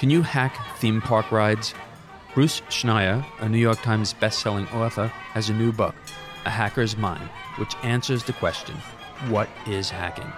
Can you hack theme park rides? Bruce Schneier, a New York Times bestselling author, has a new book, A Hacker's Mind, which answers the question what is hacking?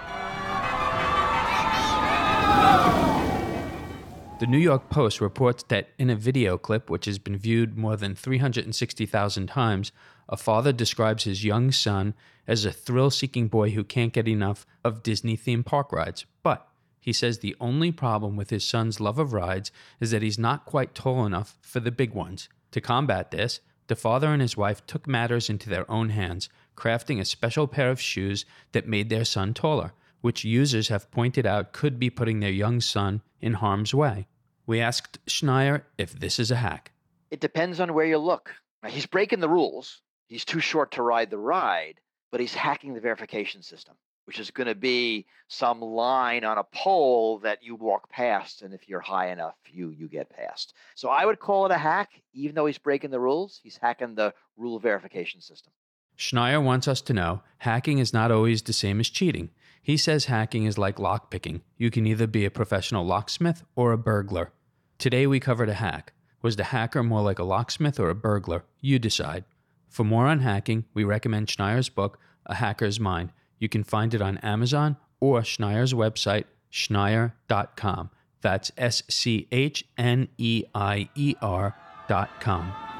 The New York Post reports that in a video clip which has been viewed more than 360,000 times, a father describes his young son as a thrill seeking boy who can't get enough of Disney theme park rides. But he says the only problem with his son's love of rides is that he's not quite tall enough for the big ones. To combat this, the father and his wife took matters into their own hands, crafting a special pair of shoes that made their son taller, which users have pointed out could be putting their young son in harm's way. We asked Schneier if this is a hack. It depends on where you look. He's breaking the rules. He's too short to ride the ride, but he's hacking the verification system, which is going to be some line on a pole that you walk past, and if you're high enough, you you get past. So I would call it a hack, even though he's breaking the rules. He's hacking the rule verification system. Schneier wants us to know hacking is not always the same as cheating. He says hacking is like lockpicking. You can either be a professional locksmith or a burglar. Today we covered a hack. Was the hacker more like a locksmith or a burglar? You decide. For more on hacking, we recommend Schneier's book, A Hacker's Mind. You can find it on Amazon or Schneier's website, schneier.com. That's S C H N E I E R.com.